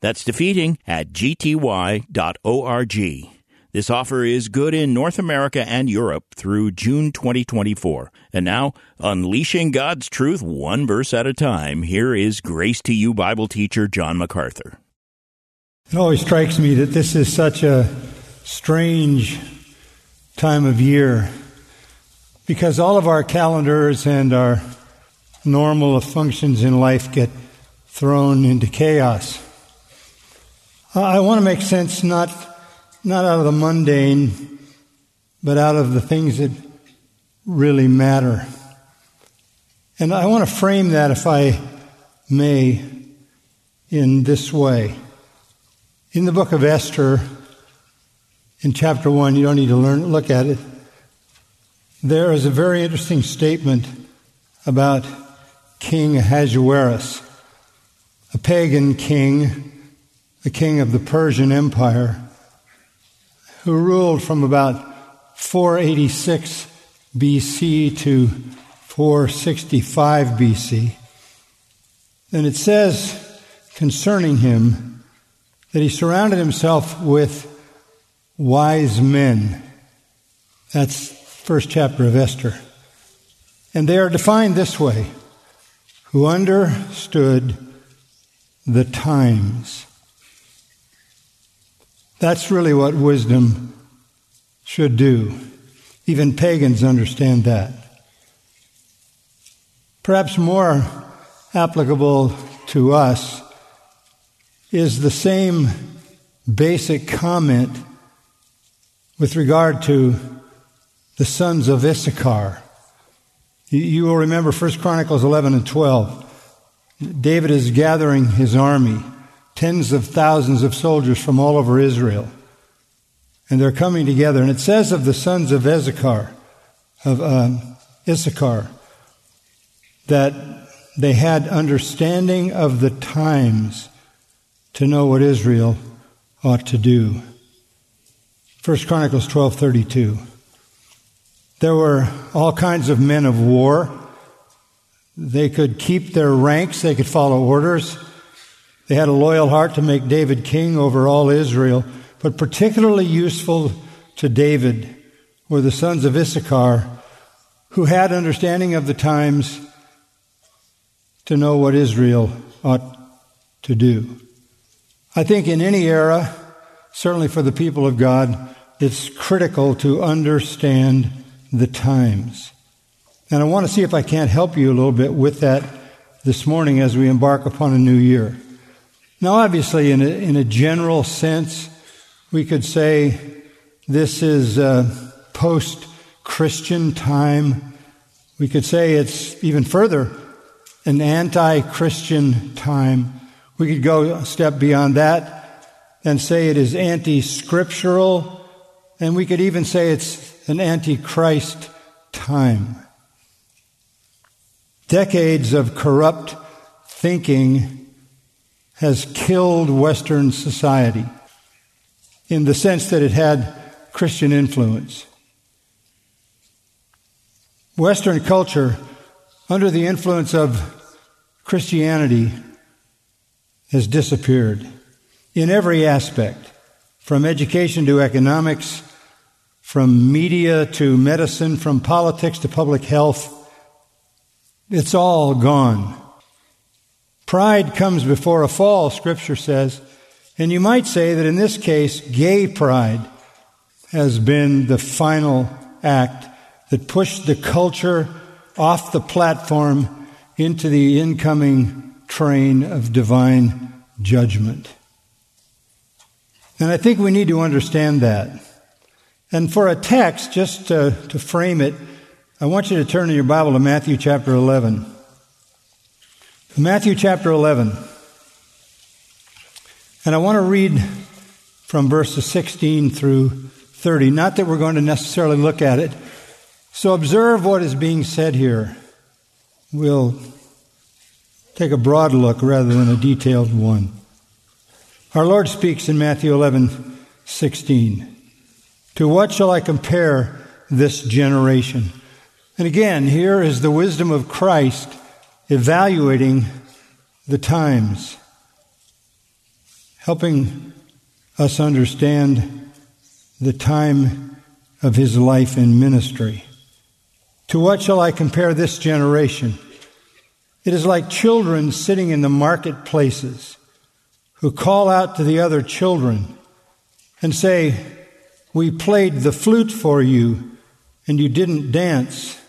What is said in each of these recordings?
That's defeating at gty.org. This offer is good in North America and Europe through June 2024. And now, unleashing God's truth one verse at a time, here is Grace to You Bible teacher John MacArthur. It always strikes me that this is such a strange time of year because all of our calendars and our normal functions in life get thrown into chaos. I want to make sense not, not out of the mundane, but out of the things that really matter. And I want to frame that, if I may, in this way. In the book of Esther, in chapter 1, you don't need to learn, look at it. There is a very interesting statement about King Ahasuerus, a pagan king the king of the Persian Empire, who ruled from about 486 BC to 465 BC. And it says concerning him that he surrounded himself with wise men. That's first chapter of Esther. And they are defined this way who understood the times that's really what wisdom should do. Even pagans understand that. Perhaps more applicable to us is the same basic comment with regard to the sons of Issachar. You will remember 1 Chronicles 11 and 12. David is gathering his army tens of thousands of soldiers from all over Israel. And they're coming together. And it says of the sons of Issachar, of um, Issachar, that they had understanding of the times to know what Israel ought to do. 1 Chronicles 12:32. There were all kinds of men of war. They could keep their ranks, they could follow orders. They had a loyal heart to make David king over all Israel, but particularly useful to David were the sons of Issachar who had understanding of the times to know what Israel ought to do. I think in any era, certainly for the people of God, it's critical to understand the times. And I want to see if I can't help you a little bit with that this morning as we embark upon a new year. Now, obviously, in a, in a general sense, we could say this is post Christian time. We could say it's even further an anti Christian time. We could go a step beyond that and say it is anti scriptural. And we could even say it's an anti Christ time. Decades of corrupt thinking has killed Western society in the sense that it had Christian influence. Western culture, under the influence of Christianity, has disappeared in every aspect, from education to economics, from media to medicine, from politics to public health. It's all gone. Pride comes before a fall, Scripture says. And you might say that in this case, gay pride has been the final act that pushed the culture off the platform into the incoming train of divine judgment. And I think we need to understand that. And for a text, just to, to frame it, I want you to turn in your Bible to Matthew chapter 11. Matthew chapter 11. And I want to read from verses 16 through 30. Not that we're going to necessarily look at it. So observe what is being said here. We'll take a broad look rather than a detailed one. Our Lord speaks in Matthew 11, 16. To what shall I compare this generation? And again, here is the wisdom of Christ evaluating the times, helping us understand the time of his life and ministry. To what shall I compare this generation? It is like children sitting in the marketplaces who call out to the other children and say, We played the flute for you and you didn't dance.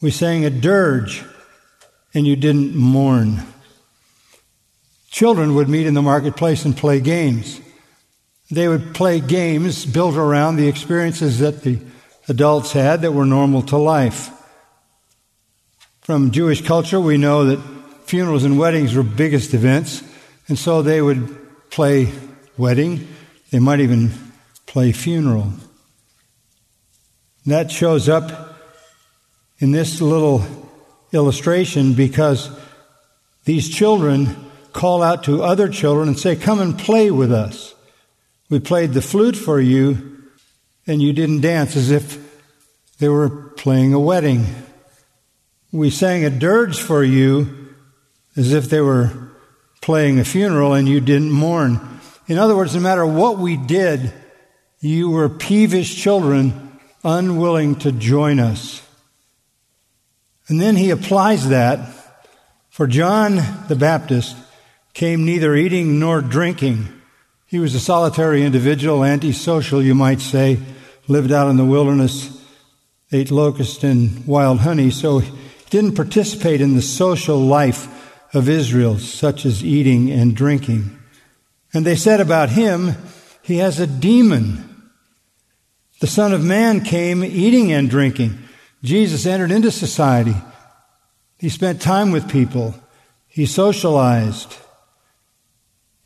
We sang a dirge and you didn't mourn. Children would meet in the marketplace and play games. They would play games built around the experiences that the adults had that were normal to life. From Jewish culture, we know that funerals and weddings were biggest events, and so they would play wedding. They might even play funeral. That shows up in this little illustration because these children call out to other children and say, Come and play with us. We played the flute for you, and you didn't dance as if they were playing a wedding. We sang a dirge for you as if they were playing a funeral and you didn't mourn. In other words, no matter what we did, you were peevish children unwilling to join us. And then he applies that. For John the Baptist came neither eating nor drinking. He was a solitary individual, antisocial, you might say, lived out in the wilderness, ate locusts and wild honey, so he didn't participate in the social life of Israel, such as eating and drinking. And they said about him, he has a demon. The Son of Man came eating and drinking. Jesus entered into society. He spent time with people. He socialized.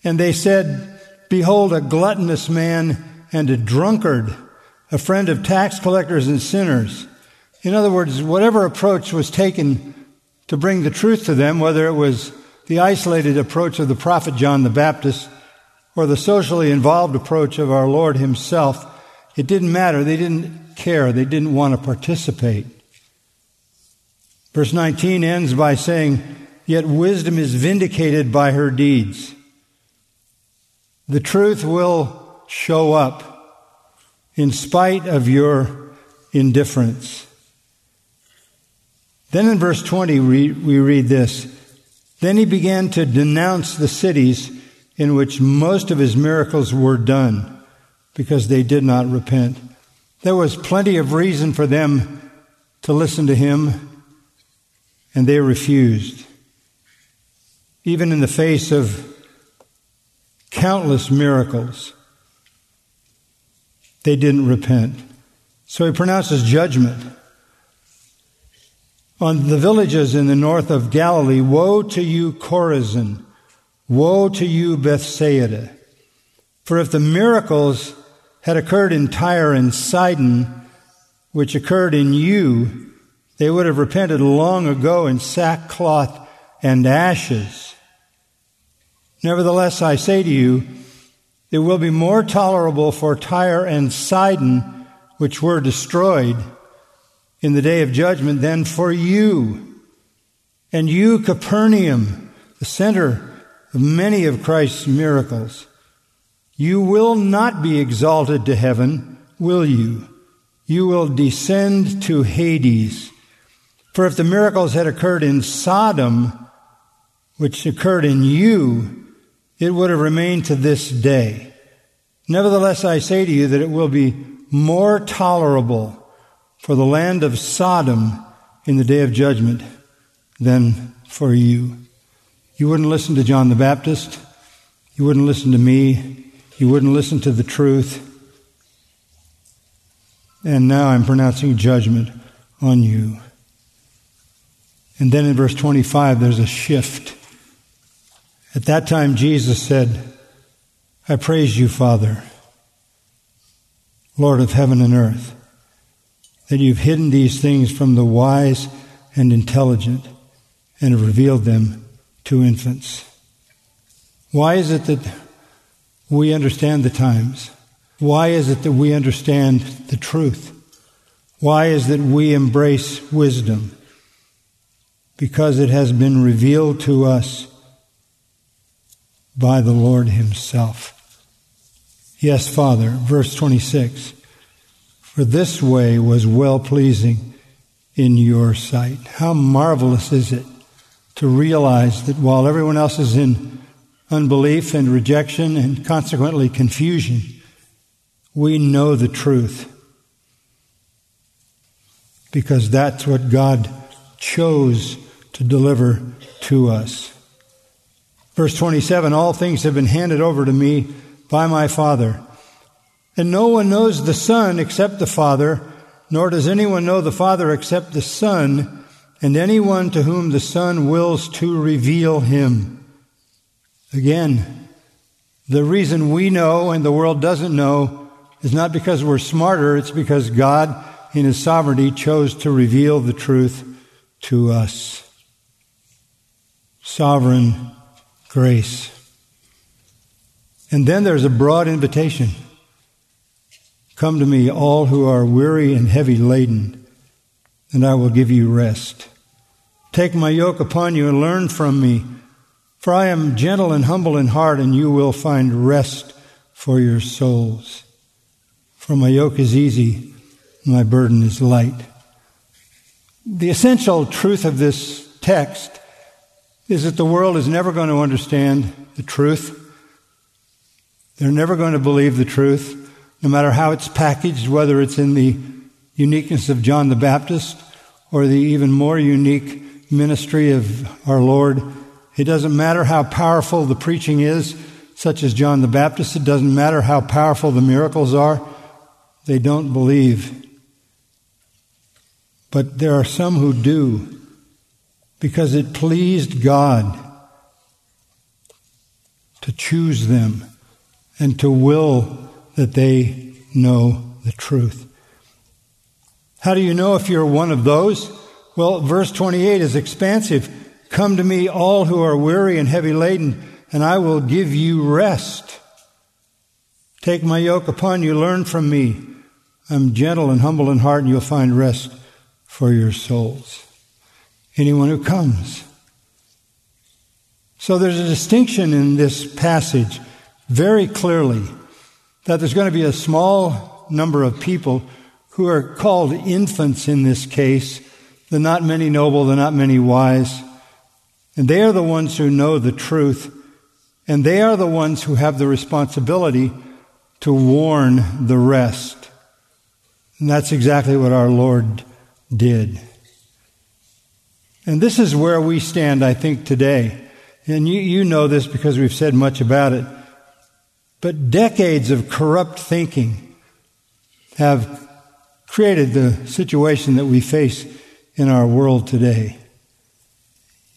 And they said, Behold, a gluttonous man and a drunkard, a friend of tax collectors and sinners. In other words, whatever approach was taken to bring the truth to them, whether it was the isolated approach of the prophet John the Baptist or the socially involved approach of our Lord Himself, it didn't matter. They didn't care. They didn't want to participate. Verse 19 ends by saying, Yet wisdom is vindicated by her deeds. The truth will show up in spite of your indifference. Then in verse 20, we, read this Then he began to denounce the cities in which most of his miracles were done because they did not repent. There was plenty of reason for them to listen to him, and they refused. Even in the face of countless miracles, they didn't repent. So he pronounces judgment on the villages in the north of Galilee. Woe to you, Chorazin! Woe to you, Bethsaida! For if the miracles had occurred in Tyre and Sidon, which occurred in you, they would have repented long ago in sackcloth and ashes. Nevertheless, I say to you, it will be more tolerable for Tyre and Sidon, which were destroyed in the day of judgment, than for you. And you, Capernaum, the center of many of Christ's miracles. You will not be exalted to heaven, will you? You will descend to Hades. For if the miracles had occurred in Sodom, which occurred in you, it would have remained to this day. Nevertheless, I say to you that it will be more tolerable for the land of Sodom in the day of judgment than for you. You wouldn't listen to John the Baptist. You wouldn't listen to me. You wouldn't listen to the truth. And now I'm pronouncing judgment on you. And then in verse 25, there's a shift. At that time, Jesus said, I praise you, Father, Lord of heaven and earth, that you've hidden these things from the wise and intelligent and have revealed them to infants. Why is it that we understand the times? Why is it that we understand the truth? Why is it that we embrace wisdom? Because it has been revealed to us by the Lord Himself. Yes, Father, verse 26. For this way was well pleasing in your sight. How marvelous is it to realize that while everyone else is in unbelief and rejection and consequently confusion, we know the truth. Because that's what God chose to deliver to us. Verse 27 All things have been handed over to me by my Father. And no one knows the Son except the Father, nor does anyone know the Father except the Son, and anyone to whom the Son wills to reveal him. Again, the reason we know and the world doesn't know is not because we're smarter, it's because God, in His sovereignty, chose to reveal the truth to us. Sovereign grace. And then there's a broad invitation. Come to me, all who are weary and heavy laden, and I will give you rest. Take my yoke upon you and learn from me, for I am gentle and humble in heart, and you will find rest for your souls. For my yoke is easy, my burden is light. The essential truth of this text is that the world is never going to understand the truth. They're never going to believe the truth, no matter how it's packaged, whether it's in the uniqueness of John the Baptist or the even more unique ministry of our Lord. It doesn't matter how powerful the preaching is, such as John the Baptist. It doesn't matter how powerful the miracles are. They don't believe. But there are some who do because it pleased God to choose them and to will that they know the truth. How do you know if you're one of those? Well, verse 28 is expansive. Come to me, all who are weary and heavy laden, and I will give you rest. Take my yoke upon you, learn from me. I'm gentle and humble in heart, and you'll find rest for your souls. Anyone who comes. So there's a distinction in this passage very clearly that there's going to be a small number of people who are called infants in this case, the not many noble, the not many wise. And they are the ones who know the truth, and they are the ones who have the responsibility to warn the rest. And that's exactly what our Lord did. And this is where we stand, I think, today. And you, you know this because we've said much about it. But decades of corrupt thinking have created the situation that we face in our world today.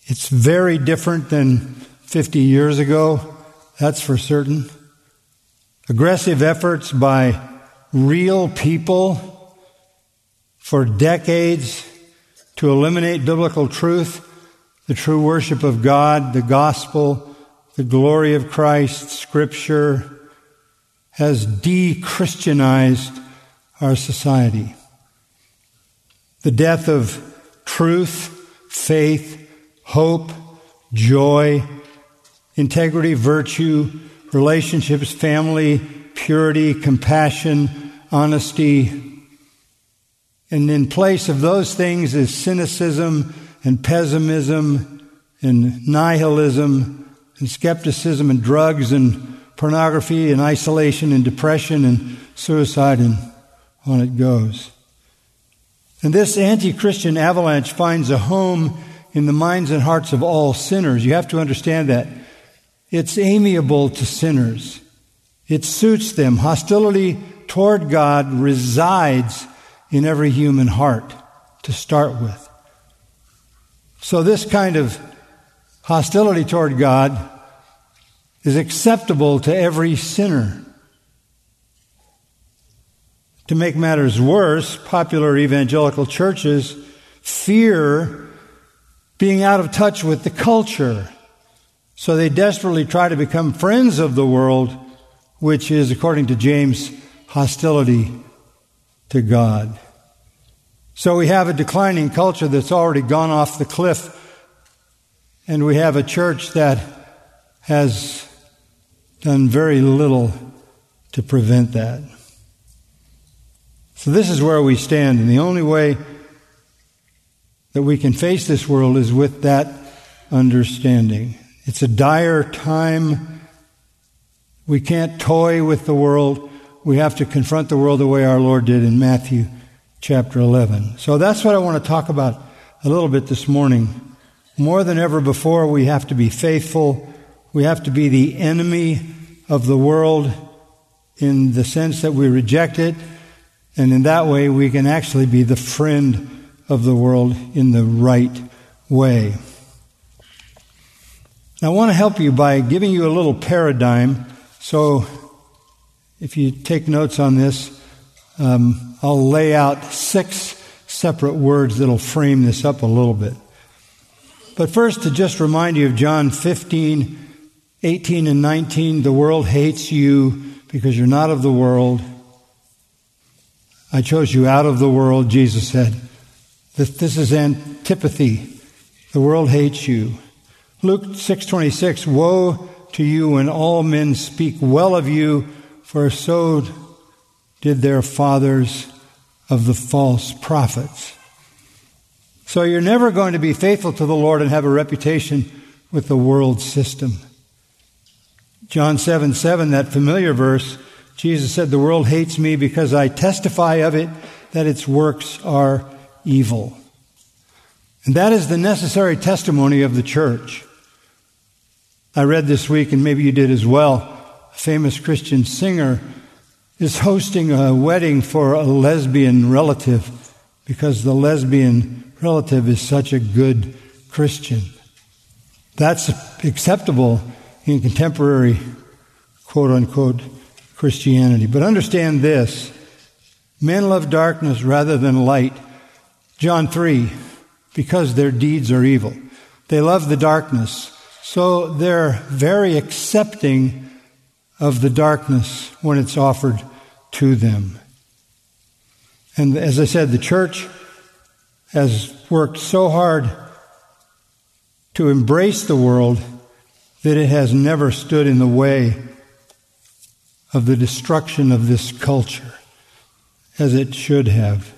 It's very different than 50 years ago, that's for certain. Aggressive efforts by real people for decades to eliminate biblical truth, the true worship of God, the gospel, the glory of Christ, scripture, has de Christianized our society. The death of truth, faith, hope, joy, integrity, virtue, relationships, family, purity, compassion, honesty. And in place of those things is cynicism and pessimism and nihilism and skepticism and drugs and pornography and isolation and depression and suicide, and on it goes. And this anti Christian avalanche finds a home in the minds and hearts of all sinners. You have to understand that. It's amiable to sinners, it suits them. Hostility toward God resides in every human heart to start with. So, this kind of hostility toward God is acceptable to every sinner. To make matters worse, popular evangelical churches fear being out of touch with the culture. So they desperately try to become friends of the world, which is, according to James, hostility to God. So we have a declining culture that's already gone off the cliff, and we have a church that has done very little to prevent that. So this is where we stand, and the only way that we can face this world is with that understanding. It's a dire time. We can't toy with the world. We have to confront the world the way our Lord did in Matthew chapter 11. So that's what I want to talk about a little bit this morning. More than ever before, we have to be faithful. We have to be the enemy of the world in the sense that we reject it. And in that way, we can actually be the friend of the world in the right way. I want to help you by giving you a little paradigm. So, if you take notes on this, um, I'll lay out six separate words that'll frame this up a little bit. But first, to just remind you of John 15, 18, and 19, the world hates you because you're not of the world. I chose you out of the world, Jesus said. This, this is antipathy. The world hates you. Luke 6:26 Woe to you when all men speak well of you for so did their fathers of the false prophets. So you're never going to be faithful to the Lord and have a reputation with the world system. John 7 7, that familiar verse, Jesus said, The world hates me because I testify of it that its works are evil. And that is the necessary testimony of the church. I read this week, and maybe you did as well, a famous Christian singer is hosting a wedding for a lesbian relative because the lesbian relative is such a good Christian. That's acceptable in contemporary quote unquote Christianity. But understand this men love darkness rather than light. John 3, because their deeds are evil. They love the darkness so they're very accepting of the darkness when it's offered to them. And as I said, the church has worked so hard to embrace the world that it has never stood in the way of the destruction of this culture as it should have.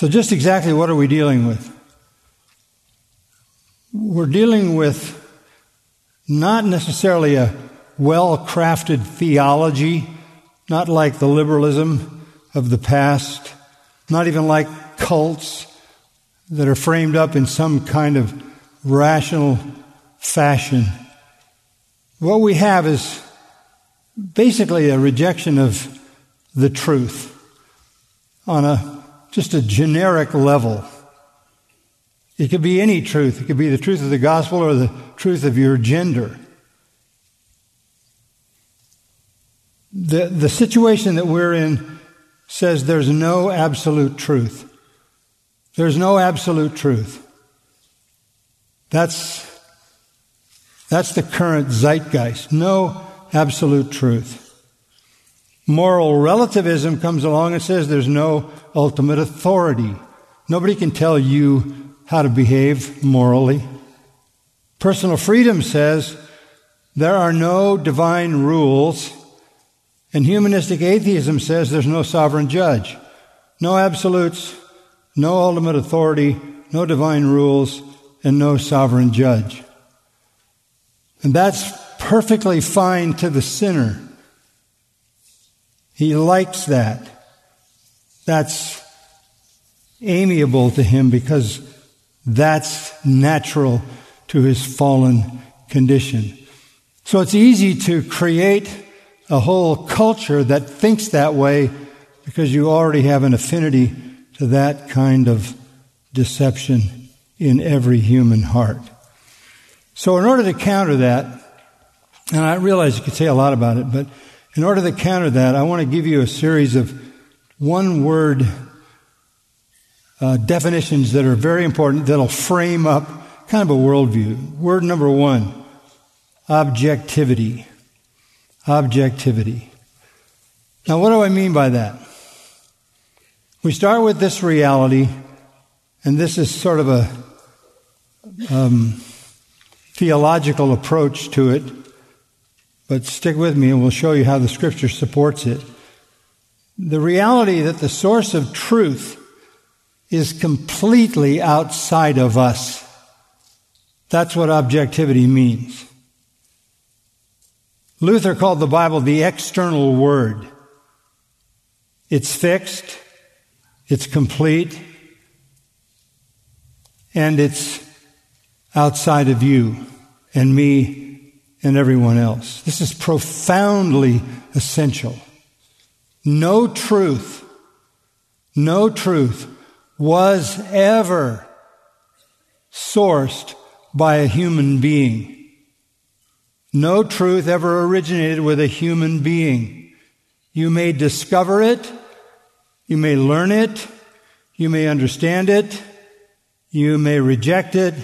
So, just exactly what are we dealing with? we're dealing with not necessarily a well crafted theology, not like the liberalism of the past, not even like cults that are framed up in some kind of rational fashion. What we have is basically a rejection of the truth on a just a generic level. It could be any truth. It could be the truth of the gospel or the truth of your gender. The, the situation that we're in says there's no absolute truth. There's no absolute truth. That's, that's the current zeitgeist. No absolute truth. Moral relativism comes along and says there's no ultimate authority. Nobody can tell you how to behave morally. Personal freedom says there are no divine rules, and humanistic atheism says there's no sovereign judge, no absolutes, no ultimate authority, no divine rules, and no sovereign judge. And that's perfectly fine to the sinner. He likes that. That's amiable to him because that's natural to his fallen condition. So it's easy to create a whole culture that thinks that way because you already have an affinity to that kind of deception in every human heart. So, in order to counter that, And I realize you could say a lot about it, but in order to counter that, I want to give you a series of one word uh, definitions that are very important that'll frame up kind of a worldview. Word number one objectivity. Objectivity. Now, what do I mean by that? We start with this reality, and this is sort of a um, theological approach to it, but stick with me and we'll show you how the scripture supports it. The reality that the source of truth is completely outside of us. That's what objectivity means. Luther called the Bible the external word. It's fixed, it's complete, and it's outside of you and me and everyone else. This is profoundly essential. No truth, no truth was ever sourced by a human being. No truth ever originated with a human being. You may discover it, you may learn it, you may understand it, you may reject it,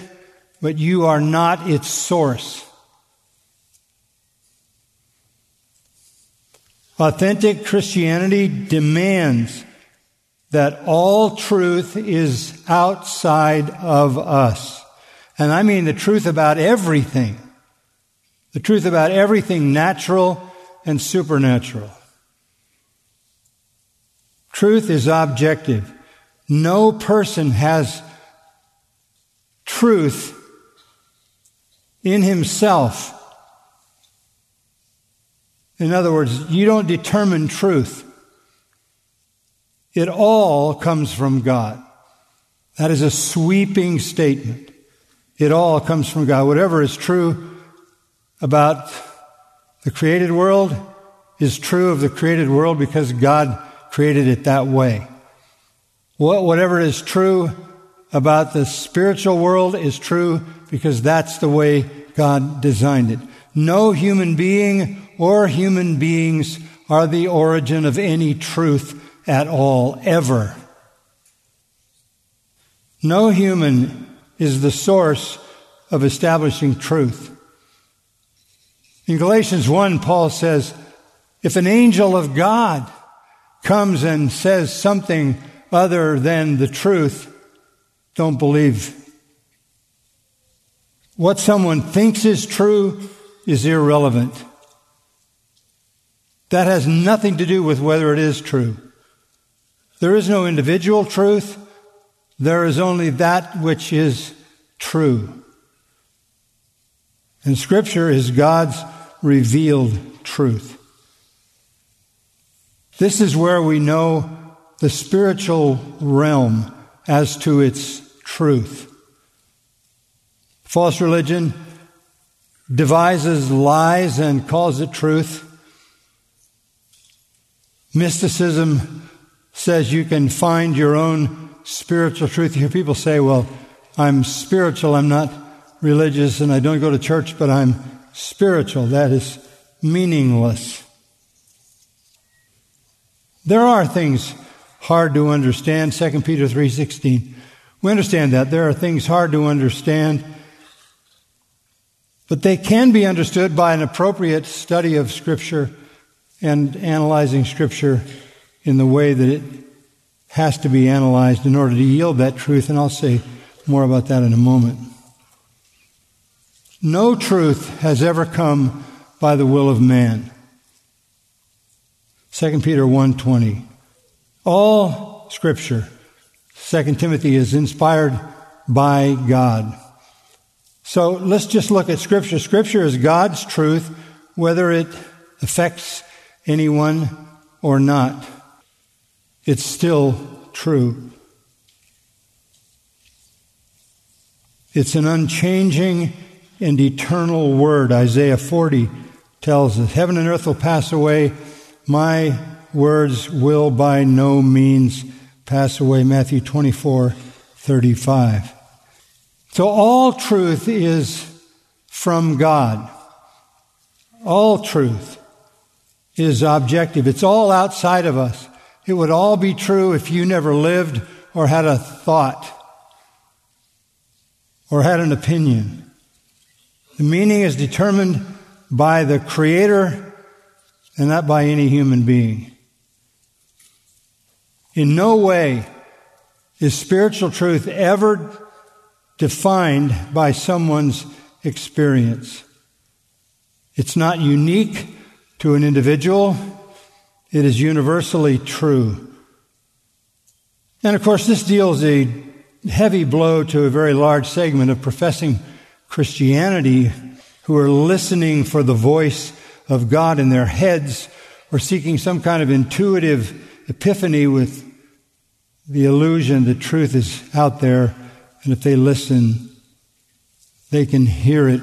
but you are not its source. Authentic Christianity demands that all truth is outside of us. And I mean the truth about everything. The truth about everything natural and supernatural. Truth is objective. No person has truth in himself. In other words, you don't determine truth. It all comes from God. That is a sweeping statement. It all comes from God. Whatever is true about the created world is true of the created world because God created it that way. Whatever is true about the spiritual world is true because that's the way God designed it. No human being or human beings are the origin of any truth at all, ever. No human is the source of establishing truth. In Galatians 1, Paul says, if an angel of God comes and says something other than the truth, don't believe. What someone thinks is true is irrelevant. That has nothing to do with whether it is true. There is no individual truth. There is only that which is true. And Scripture is God's revealed truth. This is where we know the spiritual realm as to its truth. False religion devises lies and calls it truth. Mysticism says you can find your own spiritual truth. You hear people say, well, I'm spiritual, I'm not religious, and I don't go to church, but I'm spiritual. That is meaningless. There are things hard to understand. 2 Peter 3:16. We understand that there are things hard to understand, but they can be understood by an appropriate study of scripture and analyzing scripture in the way that it has to be analyzed in order to yield that truth, and I'll say more about that in a moment. No truth has ever come by the will of man. 2 Peter 1:20. All scripture, 2 Timothy is inspired by God. So let's just look at scripture. Scripture is God's truth whether it affects anyone or not. It's still true. It's an unchanging and eternal word. Isaiah 40 tells us, Heaven and earth will pass away. My words will by no means pass away. Matthew 24, 35. So all truth is from God. all truth is objective. It's all outside of us. It would all be true if you never lived or had a thought or had an opinion. The meaning is determined by the Creator and not by any human being. In no way is spiritual truth ever defined by someone's experience. It's not unique to an individual. It is universally true. And of course, this deals a heavy blow to a very large segment of professing Christianity who are listening for the voice of God in their heads or seeking some kind of intuitive epiphany with the illusion that truth is out there, and if they listen, they can hear it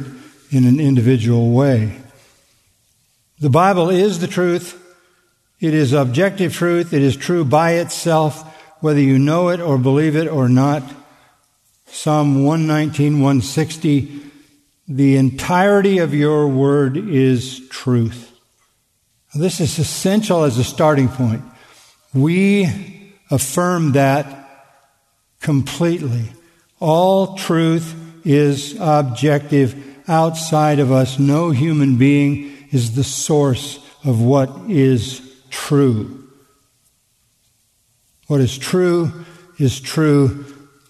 in an individual way. The Bible is the truth. It is objective truth. It is true by itself, whether you know it or believe it or not. Psalm 119, 160 the entirety of your word is truth. This is essential as a starting point. We affirm that completely. All truth is objective outside of us. No human being is the source of what is true. What is true is true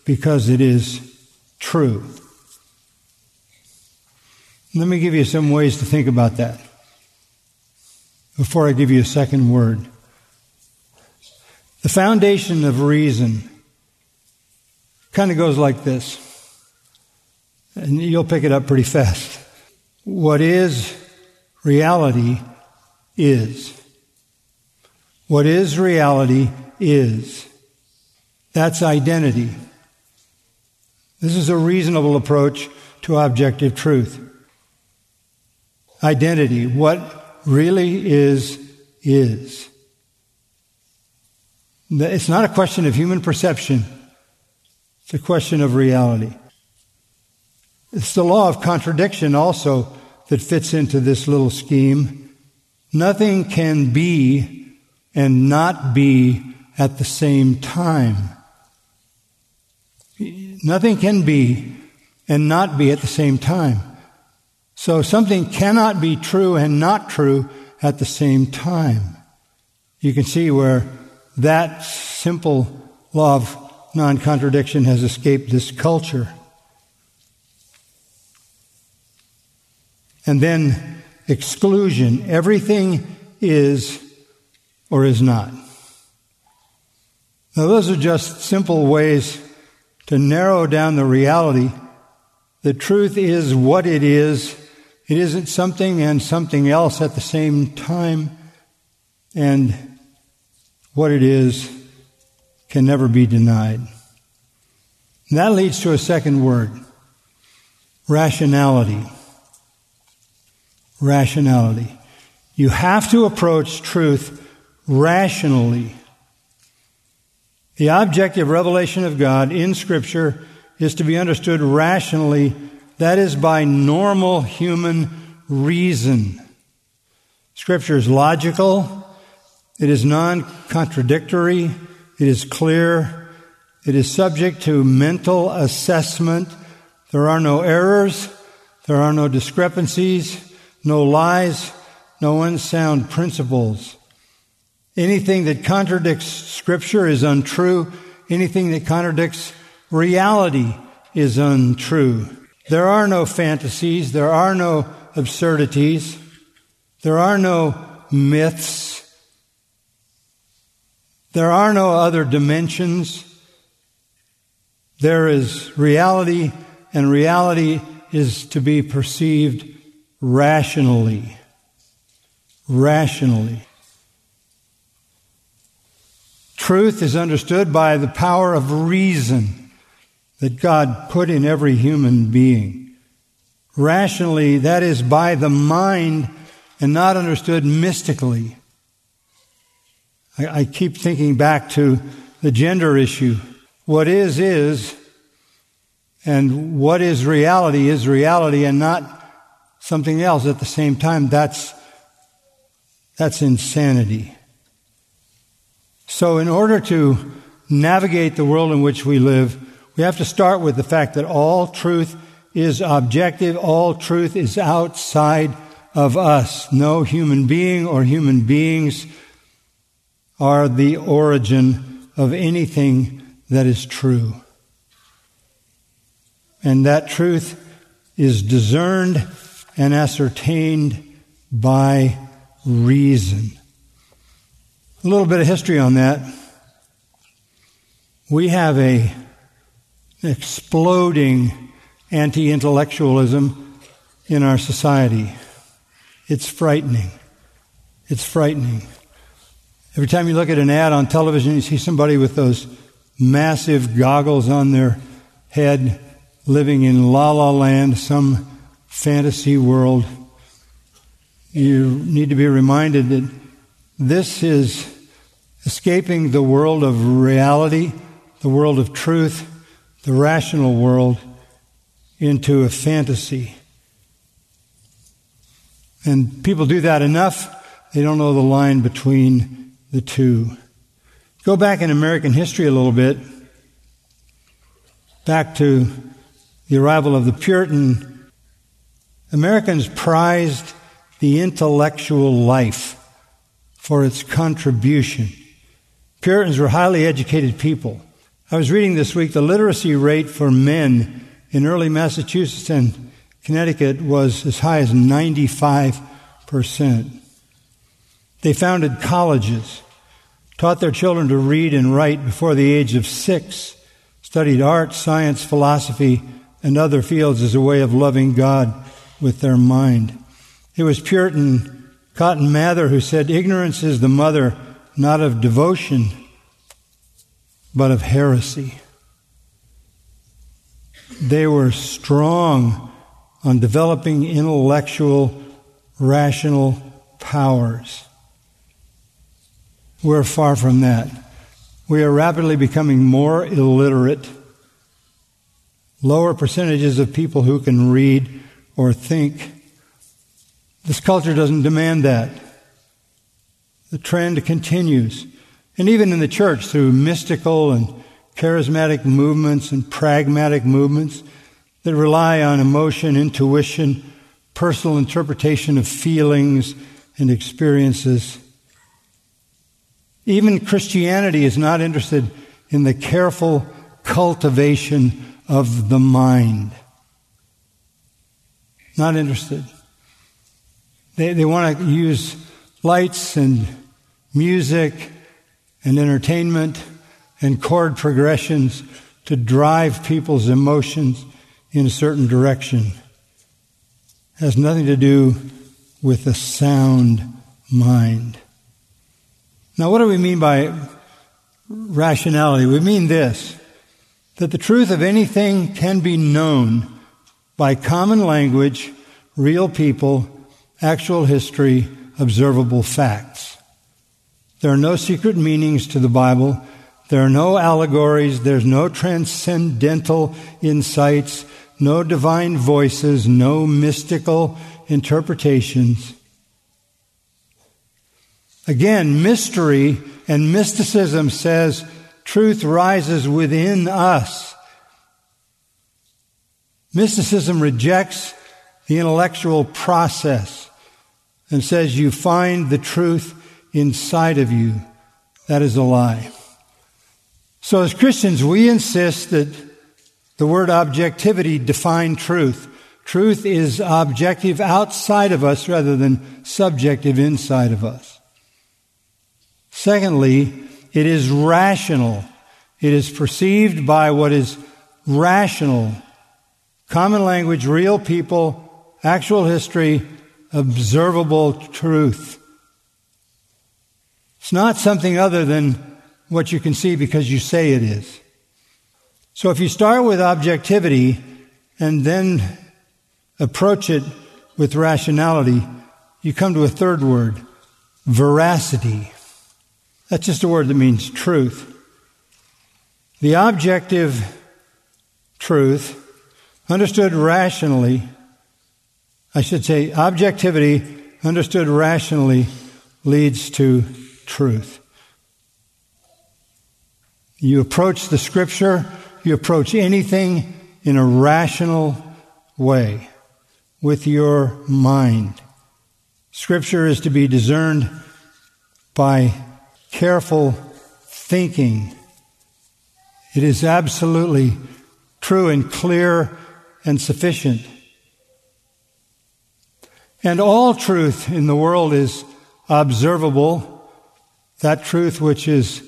because it is true. Let me give you some ways to think about that before I give you a second word. The foundation of reason kind of goes like this, and you'll pick it up pretty fast. What is reality is. What is reality is. That's identity. This is a reasonable approach to objective truth identity. What really is, is. It's not a question of human perception. It's a question of reality. It's the law of contradiction also that fits into this little scheme. Nothing can be and not be at the same time. Nothing can be and not be at the same time. So something cannot be true and not true at the same time. You can see where that simple law of non contradiction has escaped this culture. And then exclusion. Everything is or is not. Now, those are just simple ways to narrow down the reality. The truth is what it is it isn't something and something else at the same time, and what it is can never be denied. And that leads to a second word rationality. Rationality. You have to approach truth rationally. The objective revelation of God in Scripture is to be understood rationally that is by normal human reason. Scripture is logical. It is non-contradictory. It is clear. It is subject to mental assessment. There are no errors. There are no discrepancies, no lies, no unsound principles. Anything that contradicts Scripture is untrue. Anything that contradicts reality is untrue. There are no fantasies. There are no absurdities. There are no myths. There are no other dimensions. There is reality, and reality is to be perceived rationally. Rationally. Truth is understood by the power of reason that God put in every human being. Rationally, that is by the mind and not understood mystically. I, I keep thinking back to the gender issue. What is, is, and what is reality is reality and not something else at the same time, that's, that's insanity. So, in order to navigate the world in which we live, we have to start with the fact that all truth is objective, all truth is outside of us. No human being or human beings are the origin of anything that is true. And that truth is discerned and ascertained by reason. A little bit of history on that. We have a exploding anti intellectualism in our society. It's frightening. It's frightening. Every time you look at an ad on television, you see somebody with those massive goggles on their head living in la la land, some fantasy world. You need to be reminded that this is escaping the world of reality, the world of truth, the rational world, into a fantasy. And people do that enough, they don't know the line between the two. Go back in American history a little bit, back to the arrival of the Puritan. Americans prized the intellectual life for its contribution. Puritans were highly educated people. I was reading this week the literacy rate for men in early Massachusetts and Connecticut was as high as 95%. They founded colleges, taught their children to read and write before the age of six, studied art, science, philosophy, and other fields as a way of loving God with their mind. It was Puritan Cotton Mather who said, Ignorance is the mother not of devotion, but of heresy. They were strong on developing intellectual, rational powers. We're far from that. We are rapidly becoming more illiterate. Lower percentages of people who can read or think. This culture doesn't demand that. The trend continues. And even in the church, through mystical and charismatic movements and pragmatic movements, that rely on emotion, intuition, personal interpretation of feelings and experiences. Even Christianity is not interested in the careful cultivation of the mind. Not interested. They, they want to use lights and music and entertainment and chord progressions to drive people's emotions in a certain direction has nothing to do with a sound mind. Now, what do we mean by rationality? We mean this that the truth of anything can be known by common language, real people, actual history, observable facts. There are no secret meanings to the Bible. There are no allegories. There's no transcendental insights no divine voices, no mystical interpretations. Again, mystery and mysticism says truth rises within us. Mysticism rejects the intellectual process and says you find the truth inside of you. That is a lie. So as Christians, we insist that the word objectivity defines truth. Truth is objective outside of us rather than subjective inside of us. Secondly, it is rational. It is perceived by what is rational. Common language, real people, actual history, observable truth. It's not something other than what you can see because you say it is. So if you start with objectivity and then approach it with rationality, you come to a third word, veracity. That's just a word that means truth. The objective truth, understood rationally, I should say, objectivity, understood rationally, leads to truth. You approach the scripture, you approach anything in a rational way with your mind. Scripture is to be discerned by careful thinking. It is absolutely true and clear and sufficient. And all truth in the world is observable. That truth which is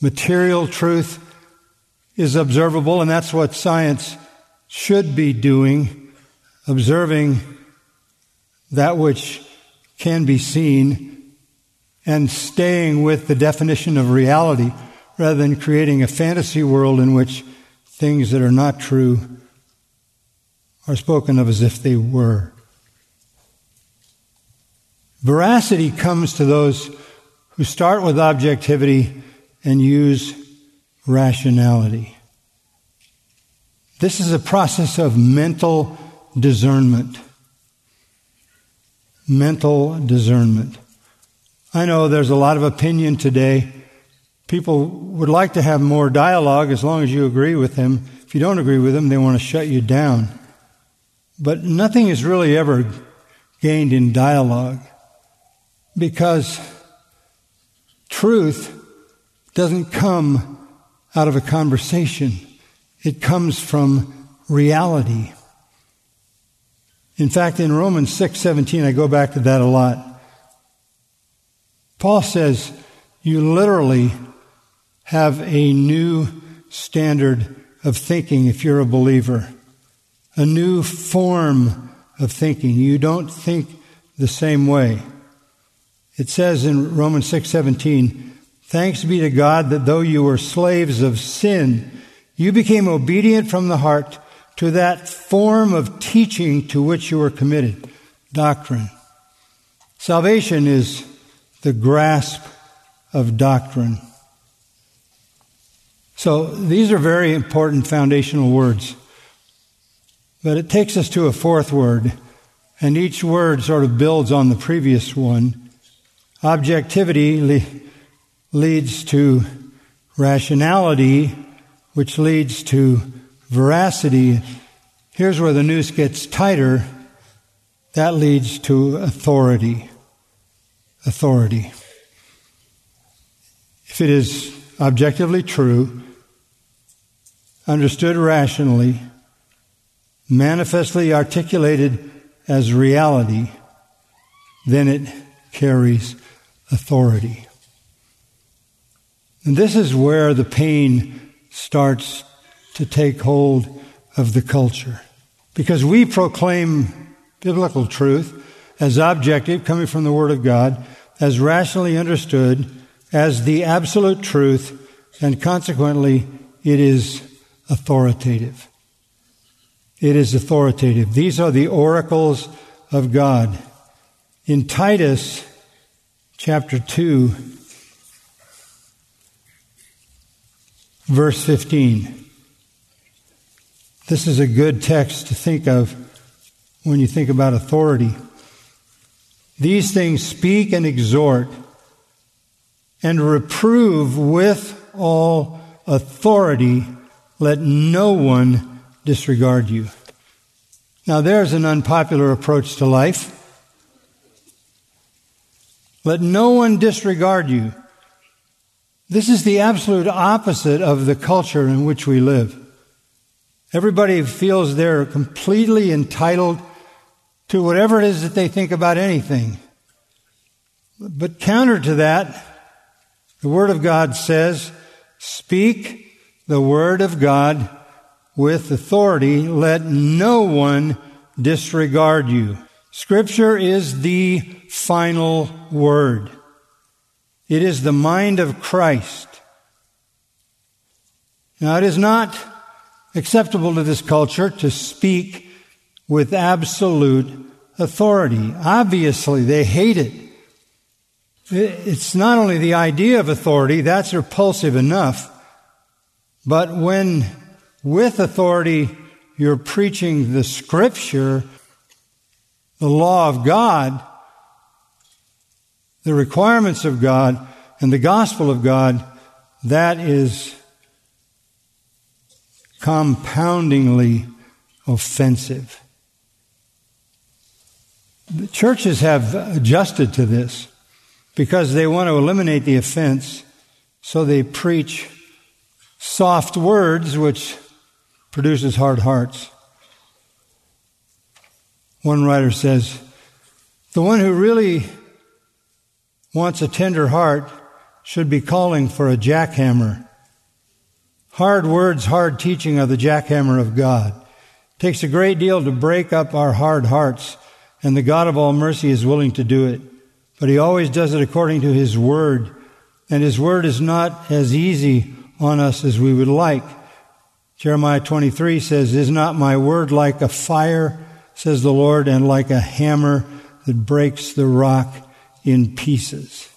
material truth is observable, and that's what science should be doing, observing that which can be seen and staying with the definition of reality rather than creating a fantasy world in which things that are not true are spoken of as if they were. Veracity comes to those who start with objectivity and use rationality. This is a process of mental discernment. Mental discernment. I know there's a lot of opinion today. People would like to have more dialogue as long as you agree with them. If you don't agree with them, they want to shut you down. But nothing is really ever gained in dialogue because truth doesn't come out of a conversation. It comes from reality. In fact, in Romans 6:17, I go back to that a lot. Paul says, you literally have a new standard of thinking if you're a believer. A new form of thinking. You don't think the same way. It says in Romans 6:17, "Thanks be to God that though you were slaves of sin, you became obedient from the heart to that form of teaching to which you were committed, doctrine." Salvation is the grasp of doctrine. So these are very important foundational words. But it takes us to a fourth word, and each word sort of builds on the previous one. Objectivity le- leads to rationality, which leads to veracity. Here's where the noose gets tighter. That leads to authority. Authority. If it is objectively true, understood rationally, manifestly articulated as reality, then it carries authority. And this is where the pain starts to take hold of the culture. Because we proclaim biblical truth as objective, coming from the Word of God, as rationally understood, as the absolute truth, and consequently, it is authoritative. It is authoritative. These are the oracles of God. In Titus, chapter 2, verse 15. This is a good text to think of when you think about authority. These things speak and exhort and reprove with all authority. Let no one disregard you. Now, there's an unpopular approach to life. Let no one disregard you. This is the absolute opposite of the culture in which we live. Everybody feels they're completely entitled to whatever it is that they think about anything. But counter to that, the Word of God says, speak the Word of God with authority. Let no one disregard you. Scripture is the final word. It is the mind of Christ. Now, it is not acceptable to this culture to speak with absolute authority. Obviously, they hate it. It's not only the idea of authority, that's repulsive enough, but when with authority you're preaching the scripture, the law of God, the requirements of God, and the gospel of God, that is compoundingly offensive. The churches have adjusted to this because they want to eliminate the offense, so they preach soft words, which produces hard hearts. One writer says, The one who really wants a tender heart should be calling for a jackhammer. Hard words, hard teaching are the jackhammer of God. It takes a great deal to break up our hard hearts, and the God of all mercy is willing to do it. But He always does it according to His Word, and His Word is not as easy on us as we would like. Jeremiah 23 says, Is not my word like a fire, says the Lord, and like a hammer that breaks the rock in pieces?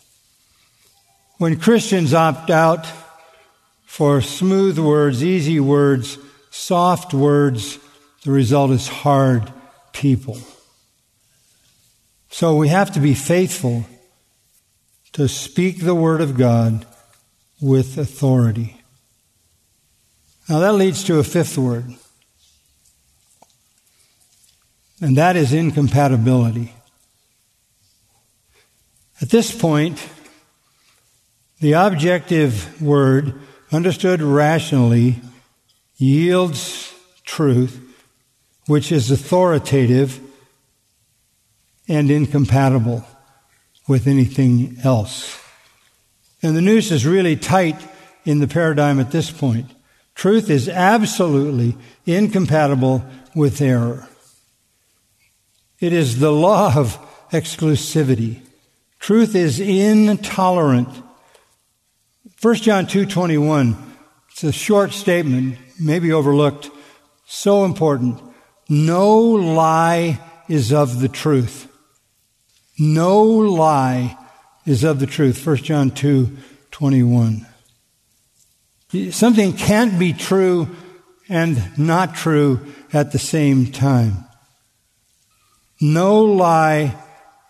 When Christians opt out for smooth words, easy words, soft words, the result is hard people. So we have to be faithful to speak the word of God with authority. Now that leads to a fifth word, and that is incompatibility. At this point, the objective word, understood rationally, yields truth, which is authoritative and incompatible with anything else. And the noose is really tight in the paradigm at this point. Truth is absolutely incompatible with error. It is the law of exclusivity. Truth is intolerant. 1 John 2:21 it's a short statement, maybe overlooked, so important. No lie is of the truth. No lie is of the truth. 1 John 2 21. Something can't be true and not true at the same time. No lie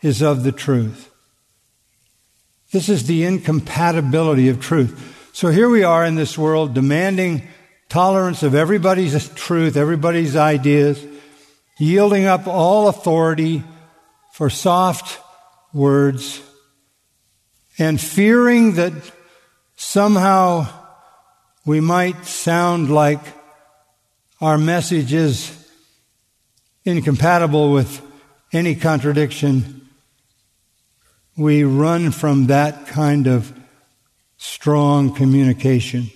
is of the truth. This is the incompatibility of truth. So here we are in this world demanding tolerance of everybody's truth, everybody's ideas, yielding up all authority for soft words and fearing that somehow we might sound like our message is incompatible with any contradiction. We run from that kind of strong communication,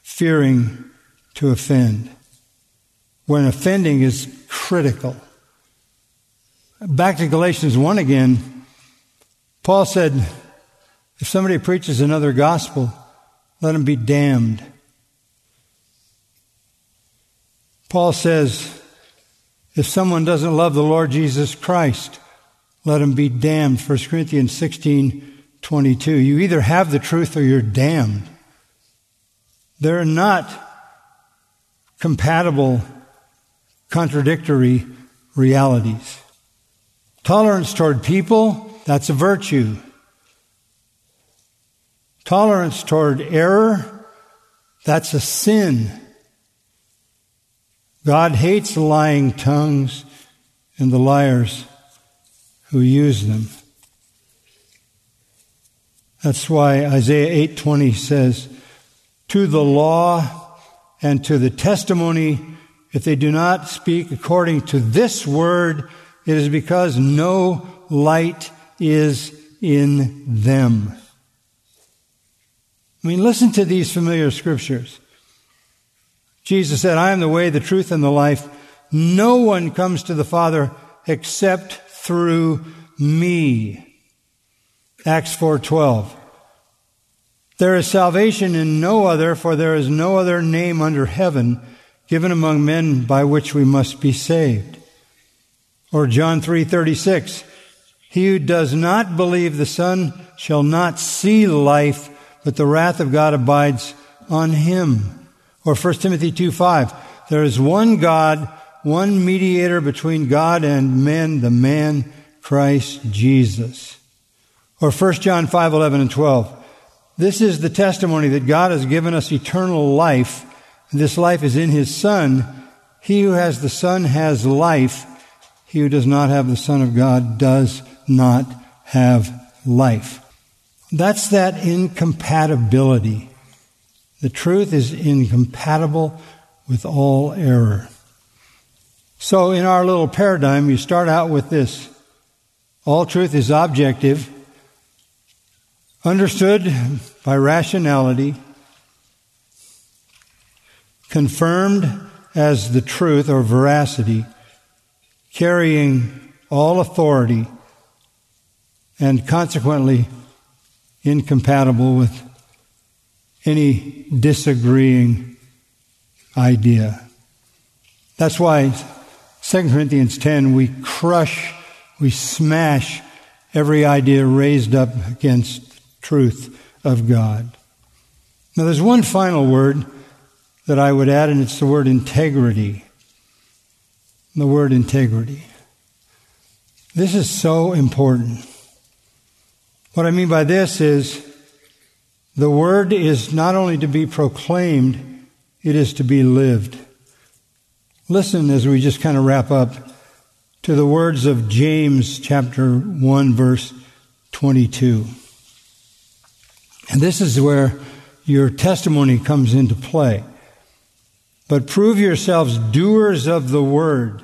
fearing to offend, when offending is critical. Back to Galatians 1 again, Paul said, if somebody preaches another gospel, let him be damned. Paul says, if someone doesn't love the Lord Jesus Christ, let him be damned. 1 Corinthians 16, 22. You either have the truth or you're damned. They're not compatible, contradictory realities. Tolerance toward people, that's a virtue. Tolerance toward error, that's a sin. God hates lying tongues and the liars who use them. That's why Isaiah 8:20 says, "To the law and to the testimony if they do not speak according to this word, it is because no light is in them." I mean, listen to these familiar scriptures. Jesus said, I am the way, the truth, and the life. No one comes to the Father except through me. Acts 4:12. There is salvation in no other, for there is no other name under heaven given among men by which we must be saved. Or John 3:36. He who does not believe the Son shall not see life, but the wrath of God abides on him. Or 1 Timothy 2 5. There is one God, one mediator between God and men, the man Christ Jesus. Or 1 John 5, 11 and 12. This is the testimony that God has given us eternal life, this life is in His Son. He who has the Son has life. He who does not have the Son of God does not have life. That's that incompatibility. The truth is incompatible with all error. So in our little paradigm, you start out with this. All truth is objective, understood by rationality, confirmed as the truth or veracity, carrying all authority, and consequently incompatible with any disagreeing idea. That's why 2 Corinthians 10, we crush, we smash every idea raised up against truth of God. Now there's one final word that I would add, and it's the word integrity. The word integrity. This is so important. What I mean by this is the word is not only to be proclaimed, it is to be lived. Listen as we just kind of wrap up to the words of James chapter 1 verse 22. And this is where your testimony comes into play. But prove yourselves doers of the word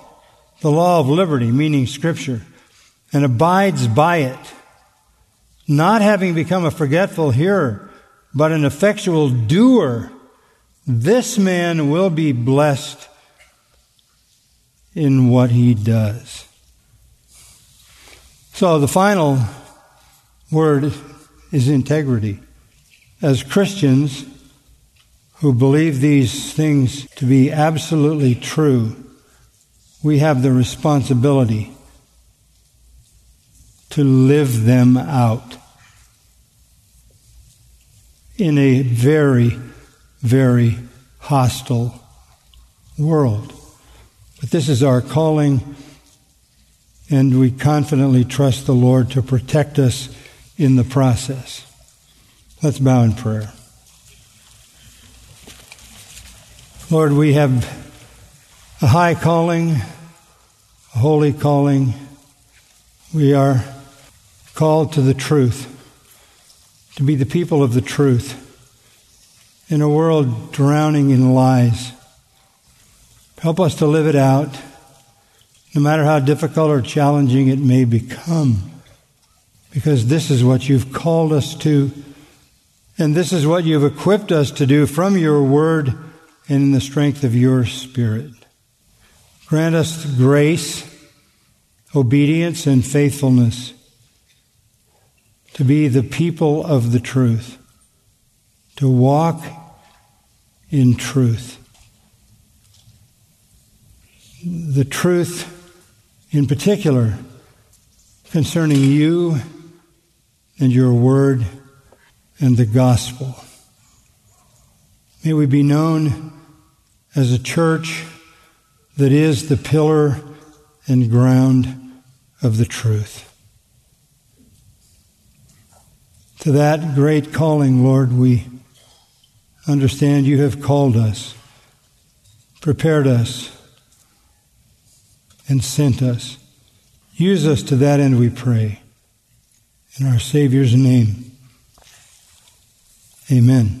the law of liberty, meaning Scripture, and abides by it, not having become a forgetful hearer, but an effectual doer, this man will be blessed in what he does. So the final word is integrity. As Christians who believe these things to be absolutely true, we have the responsibility to live them out in a very, very hostile world. But this is our calling, and we confidently trust the Lord to protect us in the process. Let's bow in prayer. Lord, we have a high calling, a holy calling. We are called to the truth, to be the people of the truth in a world drowning in lies. Help us to live it out, no matter how difficult or challenging it may become because this is what you've called us to, and this is what you've equipped us to do from your word and in the strength of your spirit. Grant us grace, obedience, and faithfulness to be the people of the truth, to walk in truth. The truth in particular concerning you and your word and the gospel. May we be known as a church that is the pillar and ground of the truth. To that great calling, Lord, we understand you have called us, prepared us, and sent us. Use us to that end, we pray. In our Savior's name. Amen.